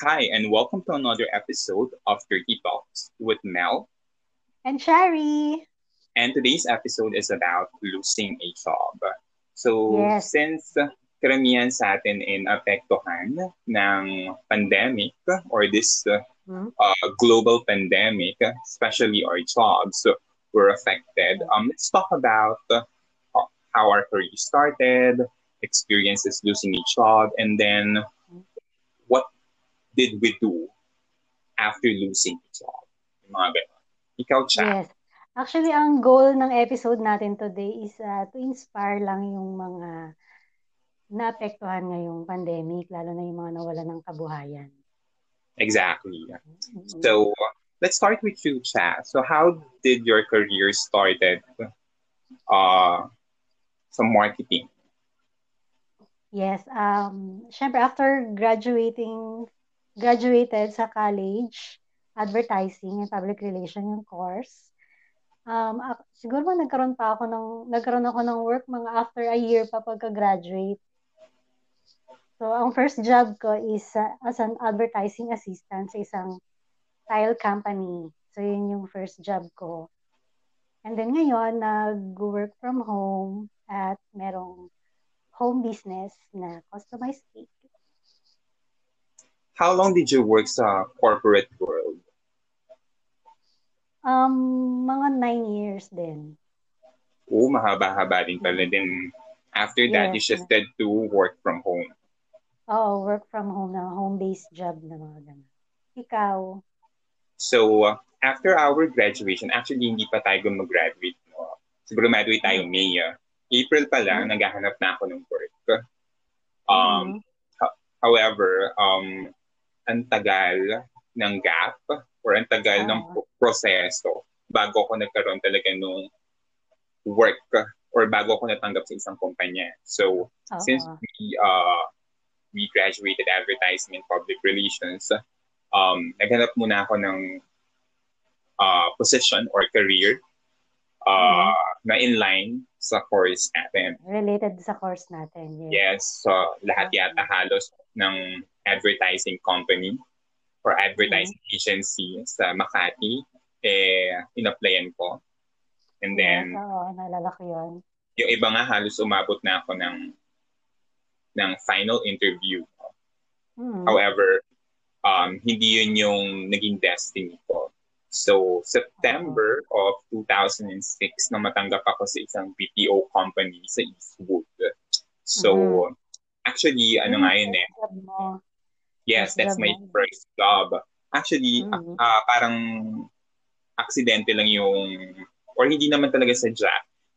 Hi, and welcome to another episode of Dirty Talks with Mel. And Sherry. And today's episode is about losing a job. So, Yes. since karamihan sa atin in apektuhan ng pandemic or this uh, Hmm? uh, global pandemic, especially our jobs were affected, um, let's talk about uh, how our career started, experiences losing a job, and then did we do after losing a job? Yung mga ganun. Ikaw, Cha. Yes. Actually, ang goal ng episode natin today is uh, to inspire lang yung mga naapektuhan ngayong pandemic, lalo na yung mga nawala ng kabuhayan. Exactly. Mhm. So let's start with you, Cha. So how did your career started uh, sa marketing? Yes. Um, syempre, after graduating, graduated sa college, advertising and public relation yung course. Um, ak- siguro man nagkaroon pa ako ng, nagkaroon ako ng work mga after a year pa pagka-graduate. So, ang first job ko is uh, as an advertising assistant sa isang tile company. So, yun yung first job ko. And then ngayon, nag-work from home at merong home business na customized cake. How long did you work sa corporate world? Um, mga nine years din. Oo, mahaba-haba din pala din. After that, you Yes. shifted to work from home. Oo, work from home na home-based job na mga ganun. Ikaw? So, uh, after our graduation, actually, hindi pa tayo gumag-graduate. No? So, graduate tayo May. ah. April pa lang, naghahanap na ako ng work. Um, Mhm. However, um, ang tagal ng gap or ang tagal ng Ah. pro- proseso bago ako nagkaroon talaga nung work or bago ako natanggap sa isang kumpanya. So, Oo. since we uh, we graduated advertising and public relations, um, naghanap muna ako ng uh, position or career uh, na in line sa course natin. Related sa course natin. Yes. Yes, so lahat yata halos ng advertising company or advertising agency sa Makati, eh, in-applyan ko. And then, oo, naalala ko yun. yung iba nga halos umabot na ako ng ng final interview. Mhm. However, um, hindi yun yung naging destiny ko. So, September of 2006 na matanggap ako sa isang BPO company sa Eastwood. So, actually, ano Yun nga yun eh. Yes, that's my first job. Actually, Mhm. ah, parang aksidente lang yung, or hindi naman talaga sadya,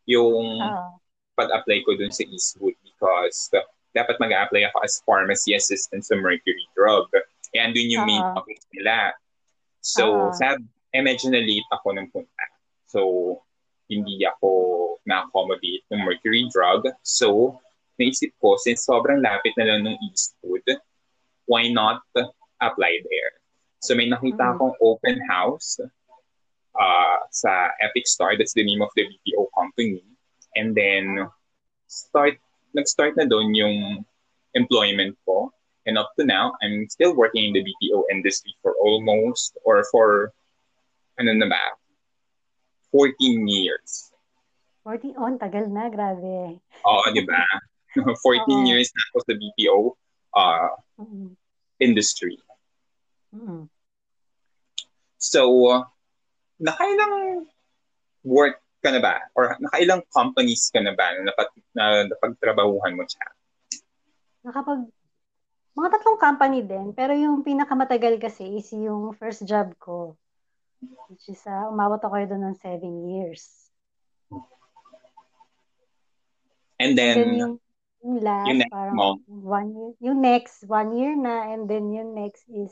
yung Oo. pag-apply ko dun sa Eastwood because uh, dapat mag-apply ako as pharmacy assistant sa Mercury Drug. Eh, andun yung main Oo. office nila. So, Oo. sab, eh, medyo na late ako nang punta. So, hindi ako na-accommodate ng Mercury Drug. So, naisip ko, since sobrang lapit na lang ng Eastwood, why not apply there? So, may nakita Mhm. akong open house uh, sa Epic Star. That's the name of the BPO company. And then, start nag-start na doon yung employment ko. And up to now, I'm still working in the BPO industry for almost, or for, ano na ba, 14 years. 40 on, tagal na, grabe. Oo, di ba? 14 Oo. years na ako sa BPO uh, Industry. Mhm. So, nakailang work ka na ba? Or nakailang companies ka na ba na, napat, na napagtrabahuhan mo siya? Nakapag, mga tatlong company din, pero yung pinakamatagal kasi is yung first job ko. Which is, uh, umabot ako doon ng seven years. And then, then yung, yung last, yung next parang mo? one year. Yung next, one year na, and then yung next is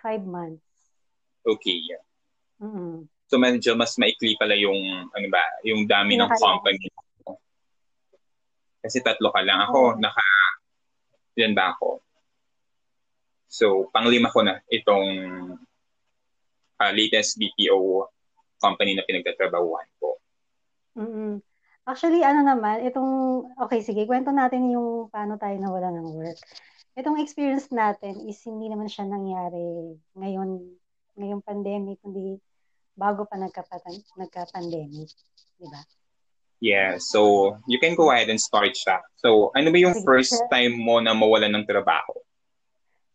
five months. okay. Mm. So medyo mas maikli pala yung ano ba, yung dami ng Pinaka- company. Kasi tatlo ka lang ako, Oo. naka ilan ba ako? So panglima ko na itong ah, latest BPO company na pinagtatrabahuhan ko. Mm-mm. Actually, ano naman, itong, okay, sige, kwento natin yung paano tayo nawala ng work. itong experience natin is hindi naman siya nangyari ngayon, ngayong pandemic, kundi bago pa nagkapatan, nagka-pandemic. Di ba? Yeah, so you can go ahead and start siya. So, ano ba yung Sige, first time mo na mawalan ng trabaho?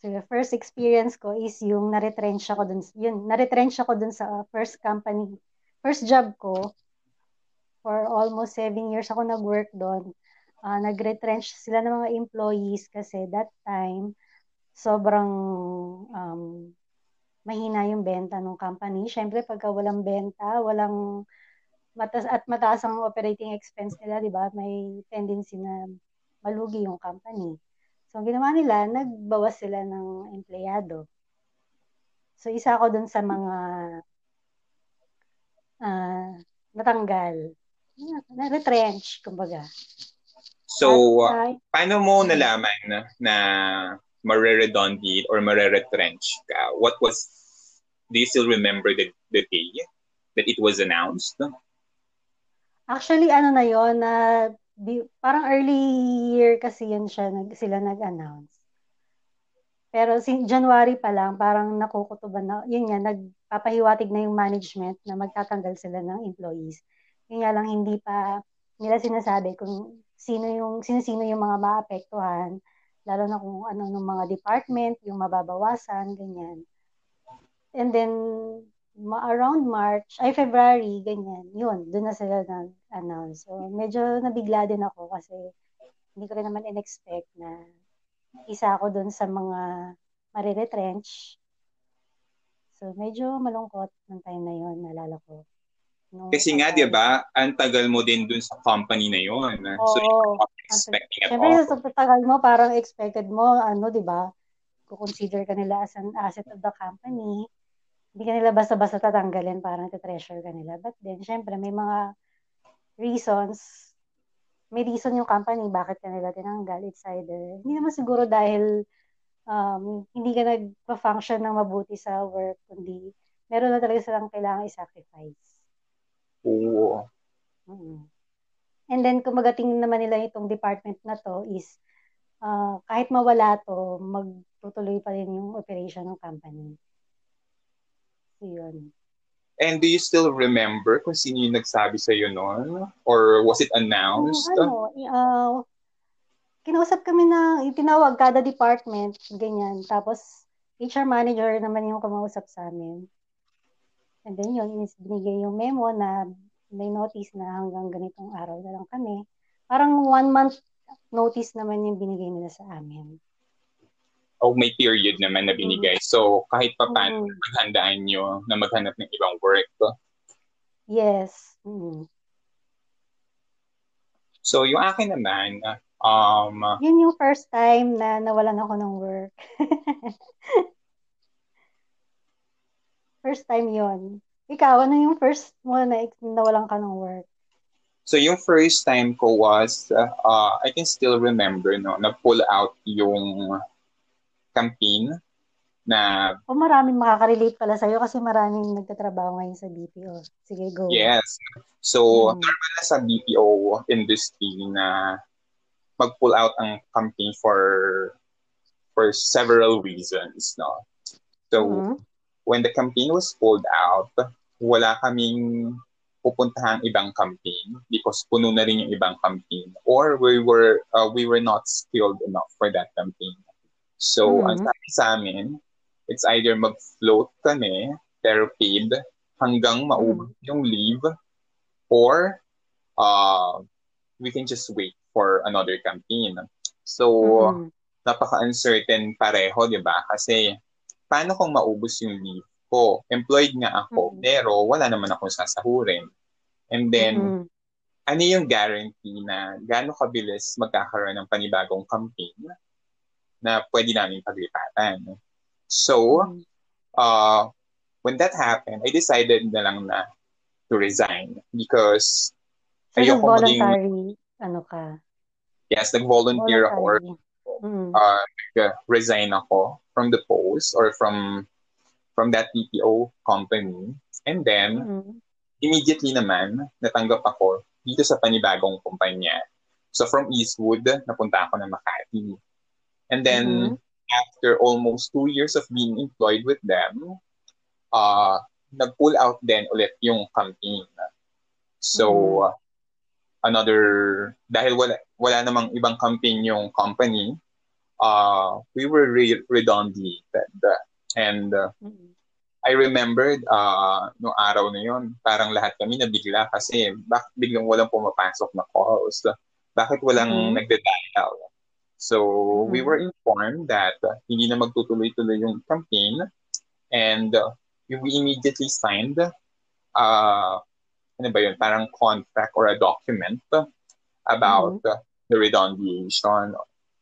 So, the first experience ko is yung na-retrench ako dun, yun, na-retrench ako dun sa first company, first job ko. For almost seven years ako nag-work doon. Uh, nag-retrench sila ng mga employees kasi that time, sobrang um, mahina yung benta ng company. Siyempre, pagka walang benta, walang matas at mataas ang operating expense nila, 'di ba? May tendency na malugi yung company. So, ang ginawa nila, nagbawas sila ng empleyado. So, isa ako dun sa mga uh, natanggal. Na-retrench, kumbaga. So, uh, paano mo nalaman na, na mare-redundant or mare-retrench ka? What was, do you still remember the, the day that it was announced? Actually, ano na yon na di, parang early year kasi yun siya, nag, sila nag-announce. Pero sin January pa lang, parang nakukutuban na, yun nga, nagpapahiwatig na yung management na magtatanggal sila ng employees. Yun nga lang, hindi pa nila sinasabi kung sino yung, sino-sino yung mga maapektuhan, lalo na kung ano ng mga department, yung mababawasan, ganyan. And then, around March, ay February, ganyan, yun, doon na sila nag-announce. So, medyo nabigla din ako kasi hindi ko rin naman in-expect na isa ako doon sa mga mariretrench. So, medyo malungkot ng time na yun, naalala ko. Kasi nga, di ba, ang tagal mo din dun sa company na yun. Oo, so, you're not expecting at Siyempre, all. sa tagal mo, parang expected mo, ano, di ba, kukonsider ka nila as an asset of the company hindi ka nila basta-basta tatanggalin, parang treasure ka nila. But then, syempre, may mga reasons, may reason yung company bakit ka nila tinanggal. It's either, hindi naman siguro dahil um, hindi ka nagpa-function ng mabuti sa work, kundi meron na talaga silang kailangan i-sacrifice. Oo. Mm-hmm. And then, kung magating naman nila itong department na to is, uh, kahit mawala to, magtutuloy pa rin yung operation ng company. Yun. And do you still remember kung sino yung nagsabi sa iyo noon? Or was it announced? Um, ano, uh, kinausap kami na itinawag kada department, ganyan. Tapos, HR manager naman yung kumausap sa amin. And then yun, binigay yung memo na may notice na hanggang ganitong araw na lang kami. Parang one month notice naman yung binigay nila sa amin o may period naman na binigay. Mm-hmm. So, kahit pa paano, mm-hmm. maghandaan nyo na maghanap ng ibang work. Yes. Mm-hmm. So, yung akin naman, um... Yun yung first time na nawalan ako ng work. first time yon Ikaw, ano yung first mo na nawalan ka ng work? So, yung first time ko was, uh, I can still remember, no, na-pull out yung campaign na... O maraming makaka-relate pala sa'yo kasi maraming nagtatrabaho ngayon sa BPO. Sige, go. Yes. So, hmm. normal na sa BPO industry na mag-pull out ang campaign for for several reasons, no? So, mm-hmm. When the campaign was pulled out, wala kaming pupuntahan ibang campaign because puno na rin yung ibang campaign or we were uh, we were not skilled enough for that campaign. So, mm-hmm. ang sabi sa amin, it's either mag-float kami, pero paid, hanggang maubos mm-hmm. yung leave, or uh, we can just wait for another campaign. So, mm-hmm. napaka-uncertain pareho, di ba? Kasi, paano kung maubos yung leave ko? Employed nga ako, mm-hmm. pero wala naman akong sasahurin. And then, mm-hmm. ano yung guarantee na gaano kabilis magkakaroon ng panibagong campaign na pwede namin paglipatan. So, mm. uh, when that happened, I decided na lang na to resign because so, ayoko maging, ano ka? Yes, nag-volunteer ako or mm. uh, resign ako from the post or from from that PPO company. And then, mm-hmm. immediately naman, natanggap ako dito sa panibagong kumpanya. So from Eastwood, napunta ako ng Makati. And then, mm-hmm. after almost two years of being employed with them, uh, nag-pull out din ulit yung campaign. So, mm-hmm. another, dahil wala, wala namang ibang campaign yung company, uh, we were re- redundant. And uh, mm-hmm. I remembered uh, no araw na yon parang lahat kami nabigla kasi bakit biglang walang pumapasok na calls? Bakit walang mm-hmm. nagda-dial? So, mm-hmm. we were informed that uh, hindi na magtutuloy-tuloy yung campaign and uh, we immediately signed uh, ano ba yun, parang contract or a document about mm-hmm. uh, the redundation.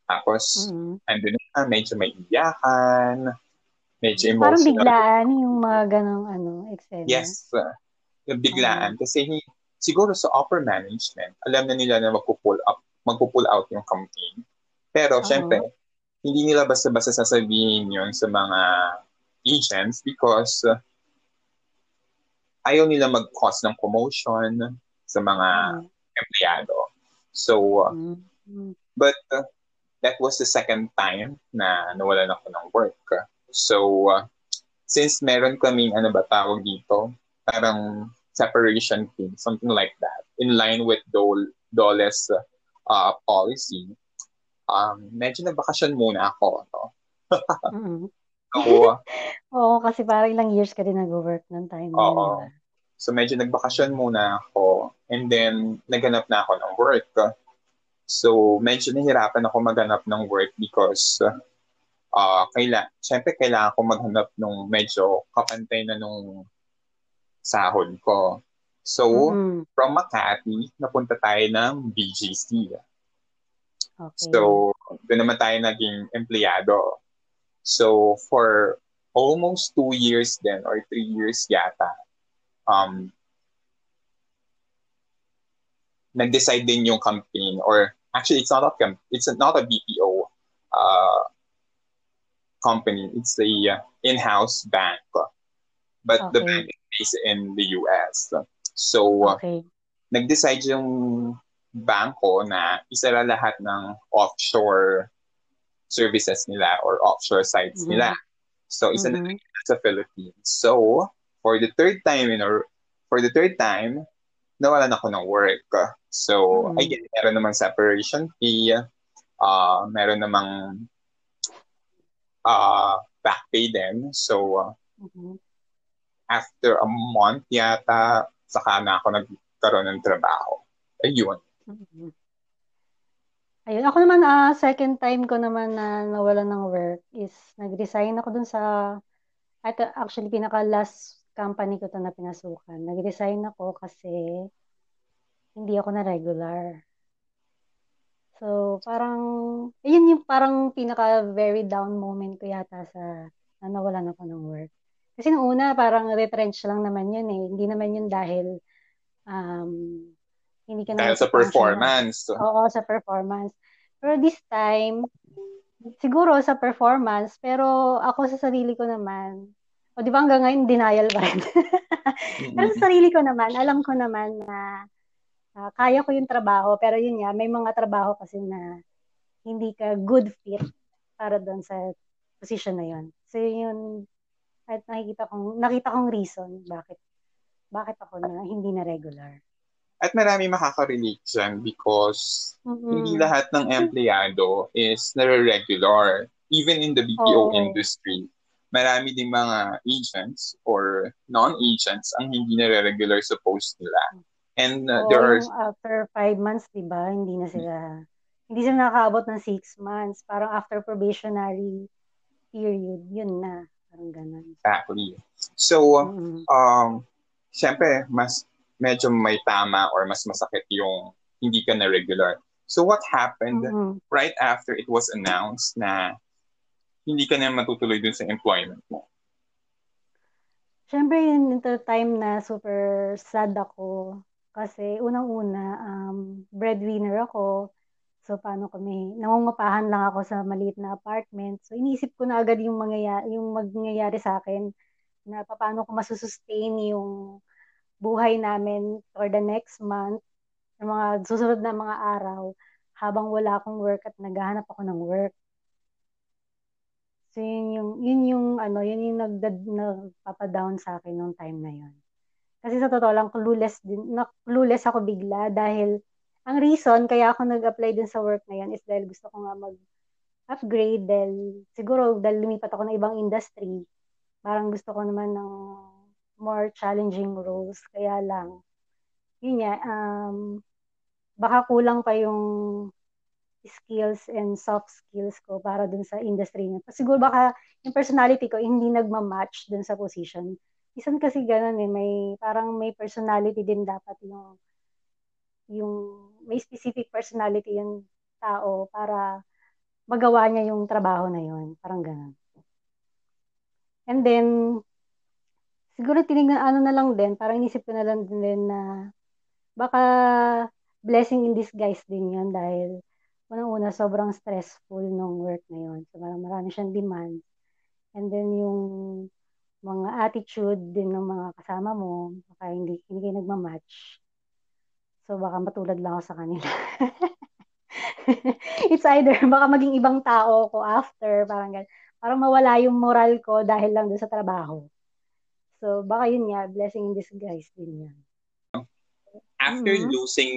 Tapos, mm-hmm. andun na, medyo may iyakan, medyo emotional. Parang biglaan yung mga ganong ano, etc. Yes, uh, yung biglaan. Mm-hmm. Kasi siguro sa upper management, alam na nila na magpo-pull up, magpo-pull out yung campaign. Pero, uh-huh. syempre, hindi nila basta-basta sasabihin yun sa mga agents because uh, ayaw nila mag-cause ng promotion sa mga uh-huh. empleyado. So, uh, uh-huh. but uh, that was the second time na nawalan ako ng work. So, uh, since meron kaming, ano ba tawag dito, parang separation fee, something like that, in line with Dole, Dole's uh, policy, um, medyo nagbakasyon muna ako. No? mm-hmm. so, Oo, kasi parang ilang years ka din nag-work ng time. Oo. Diba? So medyo nagbakasyon muna ako and then naghanap na ako ng work. So medyo nahirapan ako maghanap ng work because uh, kaila, syempre kailangan ko maghanap ng medyo kapantay na nung sahod ko. So, mm-hmm. from Makati, napunta tayo ng BGC. Okay. So, doon naman tayo naging empleyado. So, for almost two years then, or three years yata, um, nag-decide din yung campaign, or actually, it's not a, it's not a BPO uh, company. It's a uh, in-house bank. But okay. the bank is based in the US. So, uh, okay. nag-decide yung bangko na isara lahat ng offshore services nila or offshore sites mm-hmm. nila. So, isa mm-hmm. na sa Philippines. So, for the third time in or for the third time, nawalan ako ng work. So, mm-hmm. again, meron namang separation fee, uh, meron namang uh, back pay din. So, uh, mm-hmm. after a month yata, saka na ako nagkaroon ng trabaho. Ayun. Mm-hmm. Ayun, ako naman, uh, second time ko naman na nawalan ng work is nag-resign ako dun sa, at actually, pinaka last company ko to na pinasukan. Nag-resign ako kasi hindi ako na regular. So, parang, yun yung parang pinaka very down moment ko yata sa na nawalan ako ng work. Kasi nung una, parang retrench lang naman yun eh. Hindi naman yun dahil um, hindi ka Dahil sa performance. Oo, sa performance. Pero this time, siguro sa performance, pero ako sa sarili ko naman, o di ba hanggang ngayon, denial pa rin. pero sa sarili ko naman, alam ko naman na uh, kaya ko yung trabaho, pero yun nga, may mga trabaho kasi na hindi ka good fit para doon sa position na yun. So yun, at nakikita kong, nakita kong reason bakit bakit ako na hindi na regular. At marami makaka-relate dyan because mm-hmm. hindi lahat ng empleyado is nare-regular. Even in the BPO oh. industry, marami ding mga agents or non-agents ang hindi nare-regular sa post nila. And uh, oh, there are... After five months, di ba, hindi na sila... Hindi sila nakakaabot ng six months. Parang after probationary period, yun na. Parang ganun. Exactly. So, mm-hmm. um, syempre, mas medyo may tama or mas masakit yung hindi ka na regular. So what happened mm-hmm. right after it was announced na hindi ka na matutuloy dun sa employment mo? Siyempre, yun yung time na super sad ako. Kasi unang-una, um, breadwinner ako. So, paano kami, nangungupahan lang ako sa maliit na apartment. So, inisip ko na agad yung, mangyayari, yung mangyayari sa akin na paano ko masusustain yung buhay namin for the next month, ng mga susunod na mga araw, habang wala akong work at naghahanap ako ng work. So, yun yung, yun yung, ano, yun yung nag, nagpapadown sa akin nung time na yun. Kasi sa totoo lang, clueless, din, na, clueless ako bigla dahil ang reason kaya ako nag-apply din sa work na yun is dahil gusto ko nga mag-upgrade dahil siguro dahil lumipat ako ng ibang industry, parang gusto ko naman ng more challenging roles. Kaya lang, yun nga, um, baka kulang pa yung skills and soft skills ko para dun sa industry niya. Siguro baka yung personality ko hindi nagma-match dun sa position. Isan kasi ganun eh, may parang may personality din dapat yung yung may specific personality yung tao para magawa niya yung trabaho na yun. Parang ganun. And then, siguro tinignan ano na lang din, parang inisip ko na lang din na baka blessing in disguise din yun dahil unang-una, sobrang stressful nung work na yun. So, marami, marami siyang demand. And then, yung mga attitude din ng mga kasama mo, baka hindi, hindi kayo nagmamatch. So, baka matulad lang ako sa kanila. It's either, baka maging ibang tao ko after, parang ganun. Parang mawala yung moral ko dahil lang doon sa trabaho. So, baka yun nga, blessing in disguise din yan. After mm-hmm. losing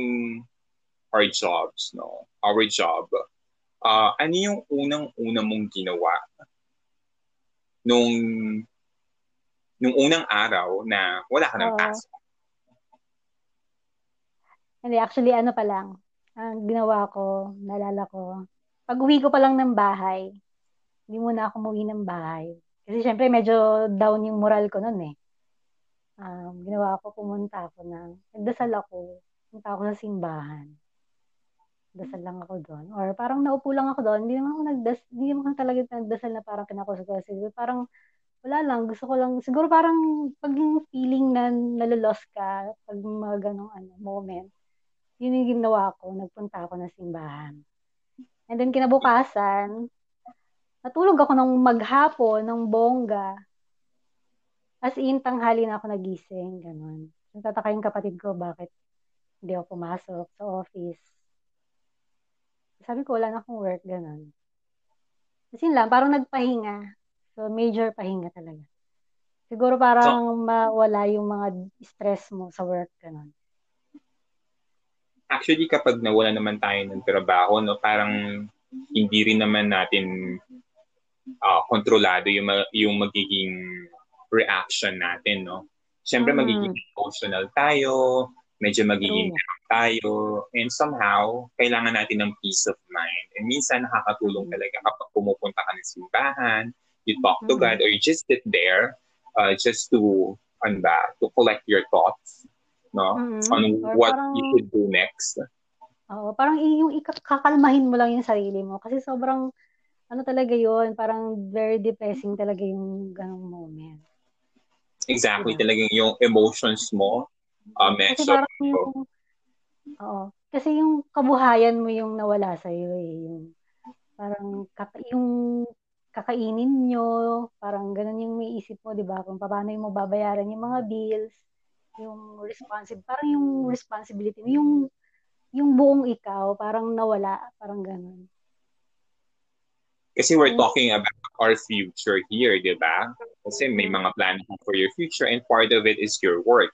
our jobs, no? Our job. Uh, ano yung unang-una mong ginawa nung nung unang araw na wala ka ng uh, pasok? Hindi, actually, ano pa lang. Ang ginawa ko, nalala ko, pag uwi ko pa lang ng bahay, hindi muna ako umuwi ng bahay. Kasi syempre, medyo down yung moral ko noon eh. Um, ginawa ko, pumunta ako na, nagdasal ako, punta ako sa simbahan dasal lang ako doon. Or parang naupo lang ako doon, hindi naman ako nagdas, hindi naman talaga nagdasal na parang kinakusap Parang wala lang, gusto ko lang, siguro parang pag yung feeling na nalolos ka, pag mga ganong ano, moment, yun yung ginawa ko, nagpunta ako ng simbahan. And then kinabukasan, natulog ako ng maghapon, ng bongga. As in, tanghali na ako nagising, ganun. Nagtataka yung kapatid ko, bakit hindi ako pumasok sa office sabi ko, wala na akong work, ganun. Kasi lang, parang nagpahinga. So, major pahinga talaga. Siguro parang so, mawala yung mga stress mo sa work, ganun. Actually, kapag nawala naman tayo ng trabaho, no, parang hindi rin naman natin uh, kontrolado yung, yung magiging reaction natin, no? Siyempre, mm. magiging emotional tayo, medyo magiging True. tayo, and somehow, kailangan natin ng peace of mind. And minsan, nakakatulong mm-hmm. talaga kapag pumupunta ka ng simbahan, you talk to mm-hmm. God, or you just sit there, uh, just to, ano ba, to collect your thoughts, no? Mm-hmm. On or what parang, you should do next. Oo, parang yung kakalmahin mo lang yung sarili mo. Kasi sobrang, ano talaga yon parang very depressing talaga yung ganong moment. Exactly, yeah. talagang yung emotions mo, uh, Kasi parang yung, oo, kasi yung kabuhayan mo yung nawala sa iyo eh. Yung, parang yung kakainin nyo, parang ganun yung may isip mo, di ba? Kung paano yung mo babayaran yung mga bills, yung responsive, parang yung responsibility mo, yung, yung buong ikaw, parang nawala, parang ganun. Kasi we're talking about our future here, di ba? Kasi may mga plan for your future and part of it is your work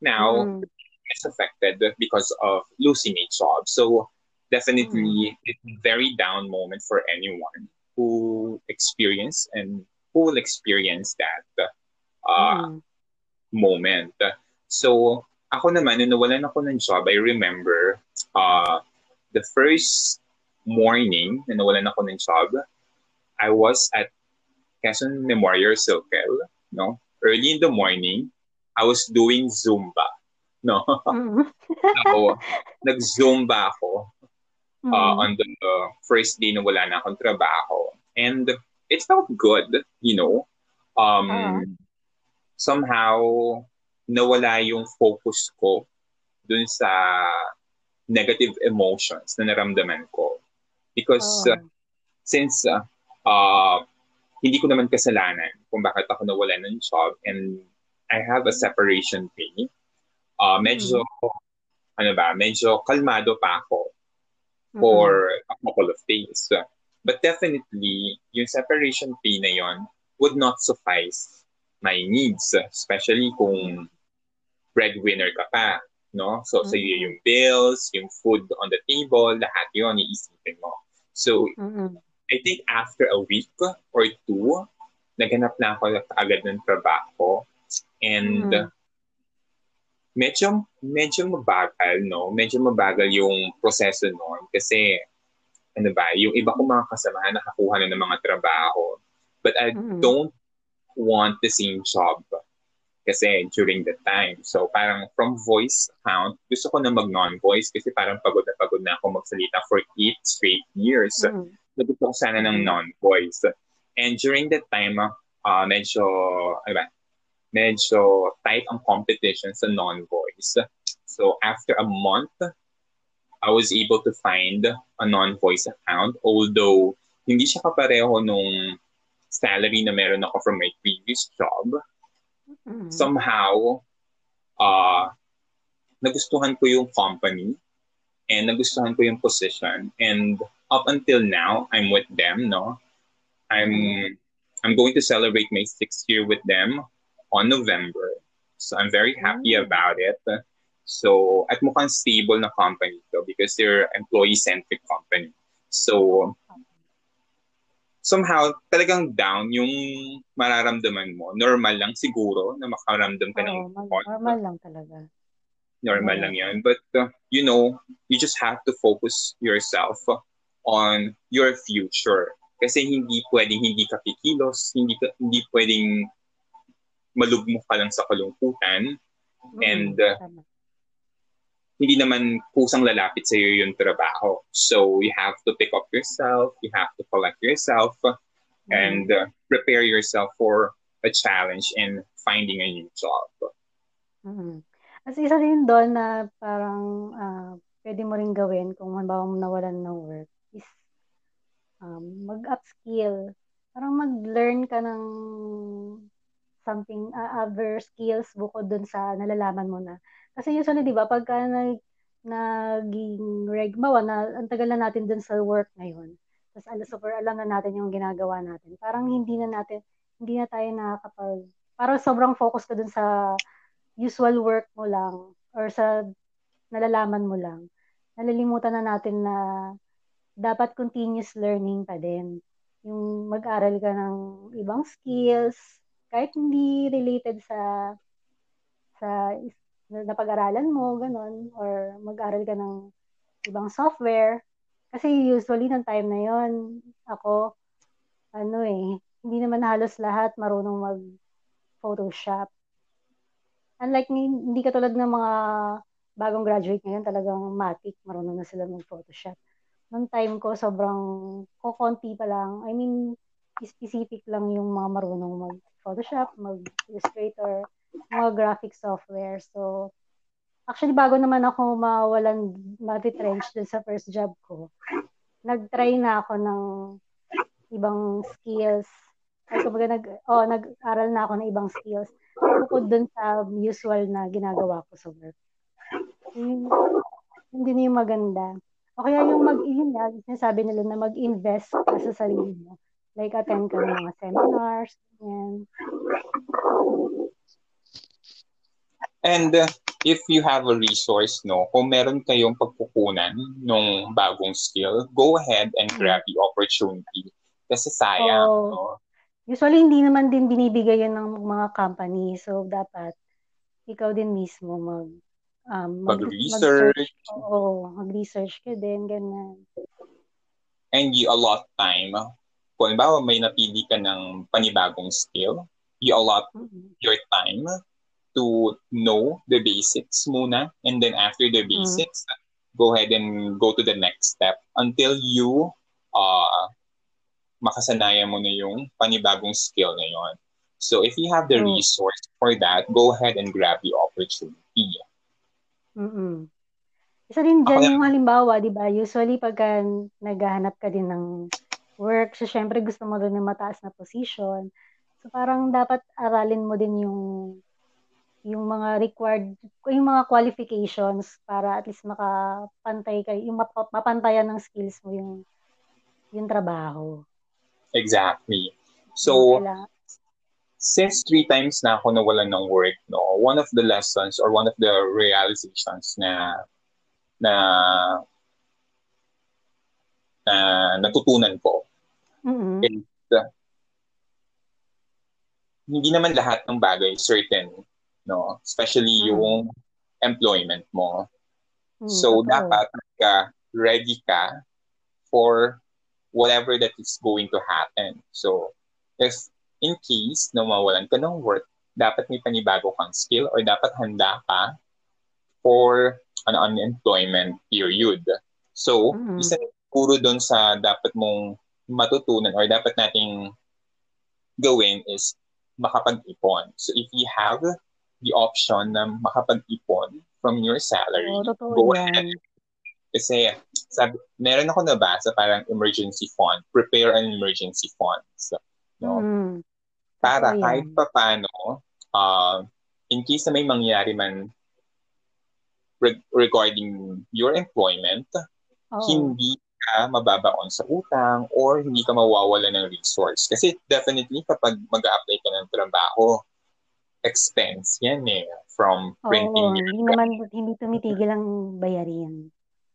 now mm. is affected because of losing a job. So definitely mm. it's a very down moment for anyone who experience and who will experience that uh, mm. moment. So ako naman, nung nawalan ako ng job, I remember uh, the first morning na nawalan ako ng job, I was at Quezon Memorial Circle, no? Early in the morning, I was doing Zumba. No? Mm. so, nag-Zumba ako uh, mm. on the uh, first day na wala na akong trabaho. And it felt good, you know. Um, uh. Somehow, nawala yung focus ko dun sa negative emotions na naramdaman ko. Because oh. uh, since uh, uh, hindi ko naman kasalanan kung bakit ako nawala ng job and I have a separation pay. Uh, medyo, mm. ano ba, medyo kalmado pa ako for mm. a couple of days. But definitely, yung separation pay na yon would not suffice my needs, especially kung breadwinner ka pa. No? So, mm-hmm. sa'yo yung bills, yung food on the table, lahat yun, iisipin mo. So, mm-hmm. I think after a week or two, naganap na ako agad ng trabaho. And mm-hmm. medyo, medyo mabagal, no? Medyo mabagal yung proseso noon kasi ano ba, yung iba kong mga kasamahan nakakuha na ng mga trabaho. But I mm-hmm. don't want the same job kasi during the time. So parang from voice account, gusto ko na mag non-voice kasi parang pagod na pagod na ako magsalita for eight straight years. Mm-hmm. So gusto ko sana ng non-voice. And during that time, uh, medyo, ano ba, medyo tight ang competition sa non-voice. So after a month, I was able to find a non-voice account although hindi siya kapareho nung salary na meron ako from my previous job. Mm-hmm. Somehow, uh, nagustuhan ko yung company and nagustuhan ko yung position and up until now, I'm with them, no? I'm I'm going to celebrate my sixth year with them on November. So I'm very happy mm-hmm. about it. So, at mukhang stable na company to because they're employee-centric company. So, somehow, talagang down yung mararamdaman mo. Normal lang siguro na makaramdam ka ng oh, Normal lang talaga. Normal yeah. lang yan. But, uh, you know, you just have to focus yourself on your future. Kasi hindi pwedeng hindi ka kikilos, hindi, ka, hindi pwedeng malugmok ka lang sa kalungkutan. Mm, and uh, hindi naman kusang lalapit sa iyo yung trabaho. So you have to pick up yourself, you have to collect yourself, mm-hmm. and uh, prepare yourself for a challenge in finding a new job. Mm-hmm. As isa din doon na parang uh, pwede mo rin gawin kung halimbawa mo nawalan ng work is um, mag-upskill. Parang mag-learn ka ng something, uh, other skills bukod dun sa nalalaman mo na kasi usually, di ba, pagka nag, naging reg, bawa na ang tagal na natin dun sa work ngayon, tapos alam, super alam na natin yung ginagawa natin, parang hindi na natin, hindi na tayo nakakapag, parang sobrang focus ka dun sa usual work mo lang, or sa nalalaman mo lang. Nalilimutan na natin na dapat continuous learning pa din. Yung mag-aral ka ng ibang skills, kahit hindi related sa sa na pag-aralan mo, ganun, or mag-aral ka ng ibang software. Kasi usually, ng time na yon ako, ano eh, hindi naman halos lahat marunong mag-Photoshop. Unlike, hindi katulad ng mga bagong graduate ngayon, talagang matic, marunong na sila mag-Photoshop. Noong time ko, sobrang kukonti pa lang. I mean, specific lang yung mga marunong mag-Photoshop, mag-Illustrator, mga graphic software. So, actually, bago naman ako mawalan, ma-retrench dun sa first job ko, nag-try na ako ng ibang skills. Ay, kumbaga, nag, oh, nag-aral na ako ng ibang skills. Bukod dun sa usual na ginagawa ko sa work. Yun, hindi na yung maganda. O kaya yung mag, yun nga, sinasabi nila na mag-invest ka sa sarili mo. Like, attend ka ng mga seminars, yan. And uh, if you have a resource, no, kung meron kayong pagkukunan ng bagong skill, go ahead and mm. grab the opportunity. Kasi sayang, oh. no? Usually, hindi naman din binibigay yan ng mga company. So, dapat ikaw din mismo mag um, mag, mag-research. Mag Oo, mag-research ka din, ganyan. And you allot time. Kung ba may napili ka ng panibagong skill, you allot mm-hmm. your time to know the basics muna and then after the mm. basics mm. go ahead and go to the next step until you uh makasanayan mo na yung panibagong skill na yon. So if you have the mm. resource for that, go ahead and grab the opportunity. Mm-mm. Isa rin dyan yung halimbawa, di ba? Usually pagka naghahanap ka din ng work, so syempre gusto mo rin ng mataas na position. So parang dapat aralin mo din yung yung mga required, yung mga qualifications para at least makapantay kayo, yung mapantayan ng skills mo yung yung trabaho. Exactly. So, since three times na ako nawalan ng work, no, one of the lessons or one of the realizations na na na natutunan ko mm-hmm. is uh, hindi naman lahat ng bagay certain, no? Especially mm-hmm. yung employment mo. Mm-hmm. So, dapat ka ready ka for whatever that is going to happen. So, if in case na mawalan ka ng work, dapat may panibago kang skill or dapat handa ka for an unemployment period. So, mm-hmm. isa puro doon sa dapat mong matutunan or dapat nating gawin is makapag-ipon. So, if you have the option na makapag-ipon from your salary, oh, go yan. ahead kasi sabi, meron ako nabasa parang emergency fund, prepare an emergency fund. So, no? Mm. Para oh, kahit pa paano, uh, in case na may mangyari man re- regarding your employment, oh. hindi ka mababaon sa utang or hindi ka mawawala ng resource. Kasi definitely kapag mag-apply ka ng trabaho, expense yan eh. From printing Oo, your... hindi naman, hindi tumitigil ang bayarin.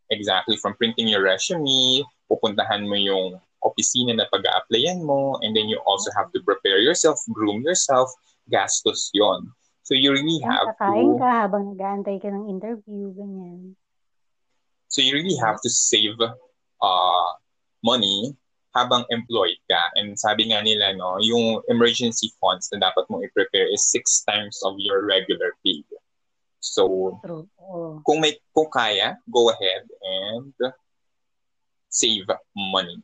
Exactly. From printing your resume, pupuntahan mo yung opisina na pag-a-applyan mo, and then you also have to prepare yourself, groom yourself, gastos yon. So you really Yan, have kakain to... ka habang nag-aantay ka ng interview, ganyan. So you really have to save uh, money habang employed ka. And sabi nga nila, no, yung emergency funds na dapat mong i-prepare is six times of your regular pay. So, Oh. kung may kung kaya, go ahead and save money.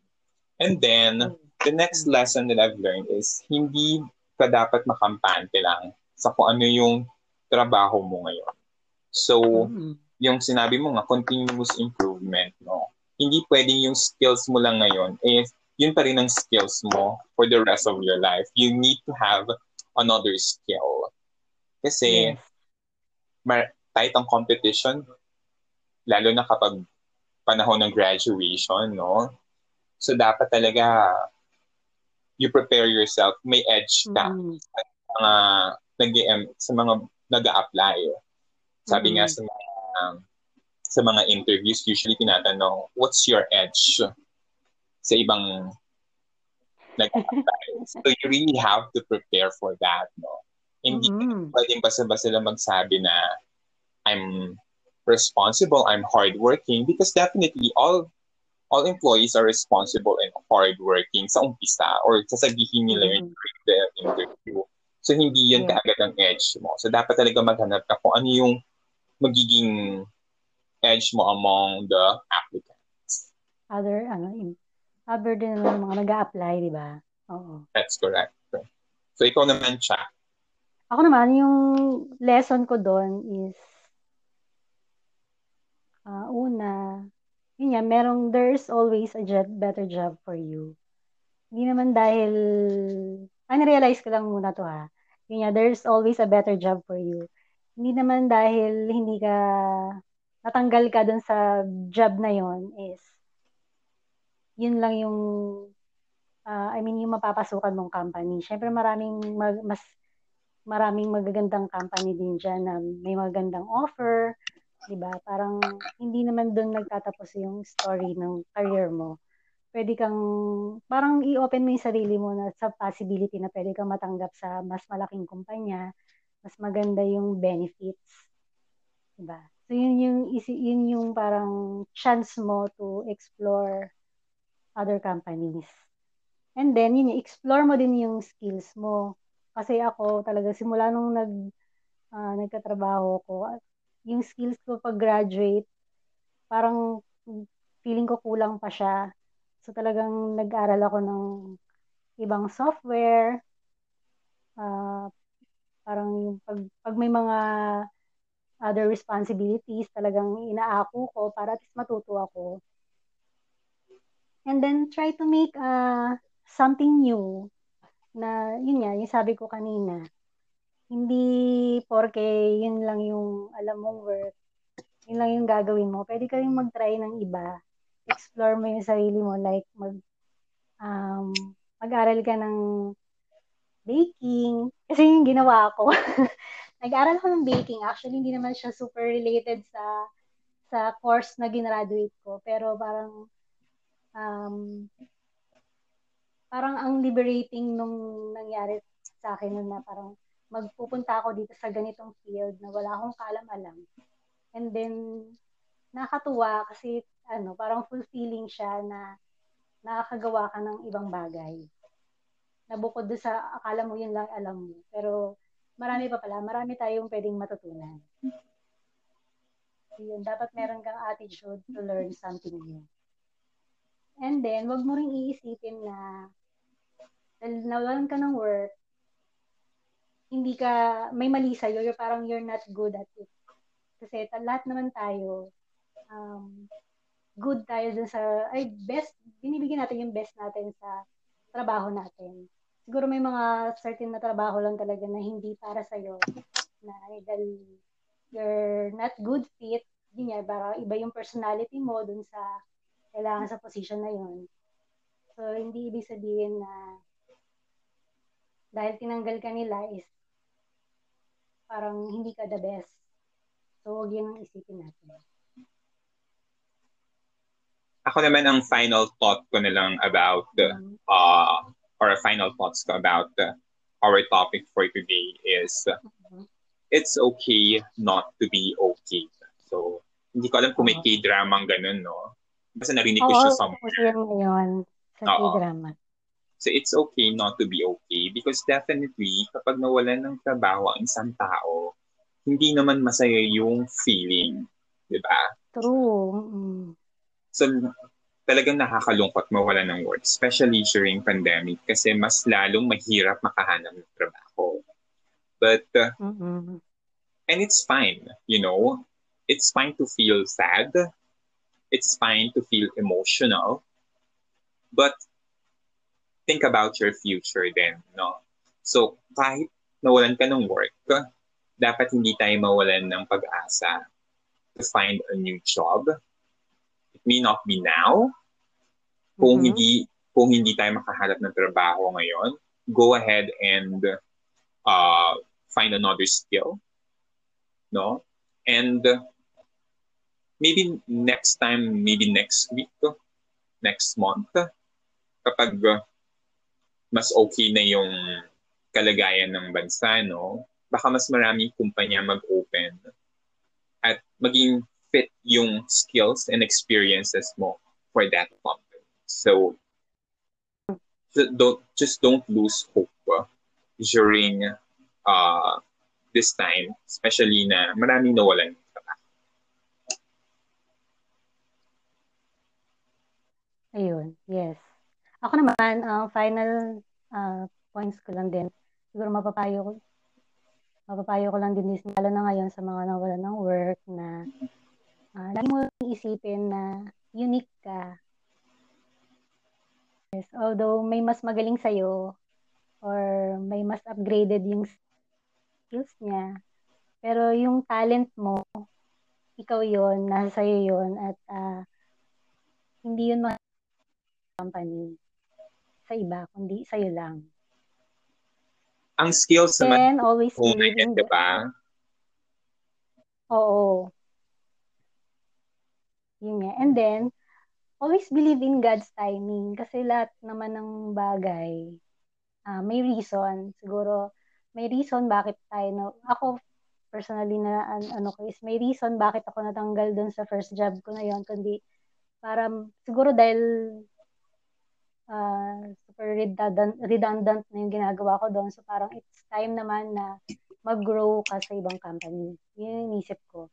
And then, mm. the next lesson that I've learned is hindi ka dapat makampante lang sa kung ano yung trabaho mo ngayon. So, mm-hmm. yung sinabi mo nga, continuous improvement, no? Hindi pwedeng yung skills mo lang ngayon, eh, yun pa rin ang skills mo for the rest of your life. You need to have another skill. Kasi, yes mar- tight ang competition, lalo na kapag panahon ng graduation, no? So, dapat talaga you prepare yourself, may edge ka mm-hmm. sa mga nag sa mga nag-a-apply. Sabi mm-hmm. nga sa mga um, sa mga interviews, usually tinatanong, what's your edge sa ibang nag-apply? so you really have to prepare for that, no? Hindi mm-hmm. pwedeng basta-basta lang magsabi na I'm responsible, I'm hardworking because definitely all all employees are responsible and hardworking sa umpisa or sasabihin nila mm-hmm. yun during the interview. So, hindi yun yeah. kaagad ang edge mo. So, dapat talaga maghanap ka kung ano yung magiging edge mo among the applicants. Other, ano, other din ng mga nag apply di ba? Oo. That's correct. So, ikaw naman, Cha. Ako naman, yung lesson ko doon is, uh, una, yun yan, merong, there's always a job, better job for you. Hindi naman dahil, ah, realize ko lang muna to ha. Yun yan, there's always a better job for you. Hindi naman dahil hindi ka, natanggal ka dun sa job na yon is, yun lang yung, uh, I mean, yung mapapasukan mong company. Siyempre, maraming mag, mas maraming magagandang company din dyan na may magandang offer, 'di ba? Parang hindi naman doon nagtatapos yung story ng career mo. Pwede kang parang i-open mo yung sarili mo na sa possibility na pwede kang matanggap sa mas malaking kumpanya, mas maganda yung benefits. 'Di ba? So yun yung yun yung parang chance mo to explore other companies. And then, yun, explore mo din yung skills mo kasi ako talaga simula nung nag uh, nagkatrabaho ko, yung skills ko pag graduate, parang feeling ko kulang pa siya. So talagang nag-aral ako ng ibang software. Uh, parang yung pag, pag may mga other responsibilities, talagang inaako ko para at least matuto ako. And then try to make uh, something new na yun nga, yung sabi ko kanina, hindi porke yun lang yung alam mong work, yun lang yung gagawin mo. Pwede ka rin mag-try ng iba. Explore mo yung sarili mo, like mag um, mag-aral ka ng baking. Kasi yung ginawa ko. Nag-aral ako ng baking. Actually, hindi naman siya super related sa sa course na ginaduate ko. Pero parang um, parang ang liberating nung nangyari sa akin na parang magpupunta ako dito sa ganitong field na wala akong kalam-alam. And then, nakatuwa kasi ano, parang fulfilling siya na nakakagawa ka ng ibang bagay. Nabukod doon sa akala mo yun lang alam mo. Pero marami pa pala, marami tayong pwedeng matutunan. Yun, dapat meron kang attitude to learn something new. And then, wag mo rin iisipin na dahil nawalan ka ng work, hindi ka, may mali sa'yo, you're parang you're not good at it. Kasi lahat naman tayo, um, good tayo dun sa, ay, best, binibigyan natin yung best natin sa trabaho natin. Siguro may mga certain na trabaho lang talaga na hindi para sa'yo, na dahil you're not good fit, yun nga, para iba yung personality mo dun sa kailangan sa position na yun. So, hindi ibig sabihin na dahil tinanggal ka nila is parang hindi ka the best. So, huwag yun ang isipin natin. Ako naman ang final thought ko na lang about the, mm-hmm. uh, or a final thoughts ko about the, our topic for today is mm-hmm. it's okay not to be okay. So, hindi ko alam kung may mm-hmm. K-drama ganun, no? Basta narinig ko siya somewhere. Oo, yun sa K-drama. So it's okay not to be okay because definitely kapag nawalan ng trabaho ang isang tao, hindi naman masaya yung feeling, 'di ba? True. Mm. So talagang nakakalungkot mawalan ng work, especially during pandemic kasi mas lalong mahirap makahanap ng trabaho. But uh, mm-hmm. and it's fine, you know. It's fine to feel sad. It's fine to feel emotional. But think about your future then, no? So, kahit nawalan ka ng work, dapat hindi tayo mawalan ng pag-asa to find a new job. It may not be now. Kung mm-hmm. hindi kung hindi tayo makahanap ng trabaho ngayon, go ahead and uh, find another skill. No? And maybe next time, maybe next week, next month, kapag mas okay na yung kalagayan ng bansa, no? Baka mas marami kumpanya mag-open at maging fit yung skills and experiences mo for that company. So, don't just don't lose hope uh, during uh, this time, especially na maraming nawalan Ayun, yes. Ako naman, ang uh, final uh, points ko lang din, siguro mapapayo ko, mapapayo ko lang din is, lalo na ngayon sa mga nawalan ng work na uh, lagi mo isipin na unique ka. Yes, although may mas magaling sa'yo or may mas upgraded yung skills niya, pero yung talent mo, ikaw yon nasa sa'yo yon at uh, hindi yun mga company sa iba, kundi sa'yo lang. Ang skills naman, always believe in di ba? Oo. Yun nga. And then, always believe in God's timing kasi lahat naman ng bagay uh, may reason. Siguro, may reason bakit tayo, no, ako personally na an, ano ko is may reason bakit ako natanggal dun sa first job ko na yon kundi para siguro dahil uh, super redundant, redundant na yung ginagawa ko doon. So parang it's time naman na mag-grow ka sa ibang company. Yun yung inisip ko.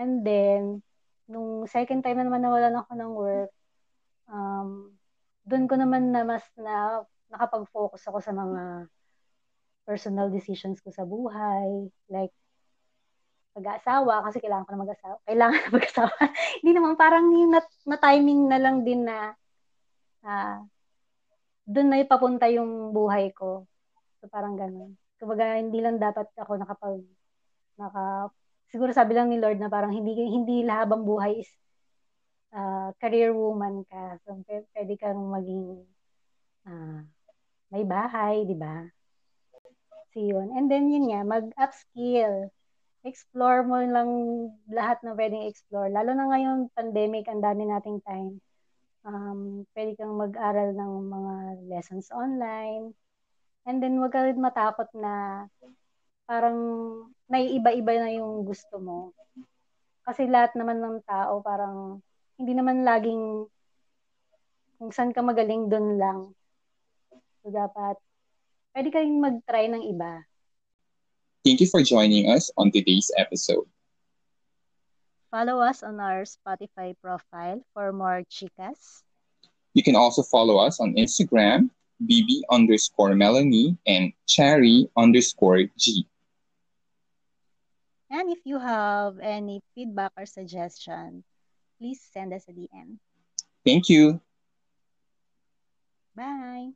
And then, nung second time na naman nawalan ako ng work, um, doon ko naman na mas na nakapag-focus ako sa mga personal decisions ko sa buhay. Like, pag-aasawa, kasi kailangan ko na mag-asawa. Kailangan na mag-asawa. Hindi naman, parang yung na, na timing na lang din na uh, doon na ipapunta yung buhay ko. So parang ganun. Kumbaga hindi lang dapat ako nakapag naka siguro sabi lang ni Lord na parang hindi hindi lahabang buhay is uh, career woman ka. So pwede kang maging uh, may bahay, di ba? So yun. And then yun nga, mag-upskill. Explore mo lang lahat na pwedeng explore. Lalo na ngayon, pandemic, ang dami nating time. Um, pwede kang mag-aral ng mga lessons online. And then, wag ka rin matakot na parang naiiba-iba na yung gusto mo. Kasi lahat naman ng tao parang hindi naman laging kung saan ka magaling doon lang. So dapat pwede ka rin mag-try ng iba. Thank you for joining us on today's episode. Follow us on our Spotify profile for more chicas. You can also follow us on Instagram, bb underscore Melanie and cherry underscore G. And if you have any feedback or suggestion, please send us a DM. Thank you. Bye.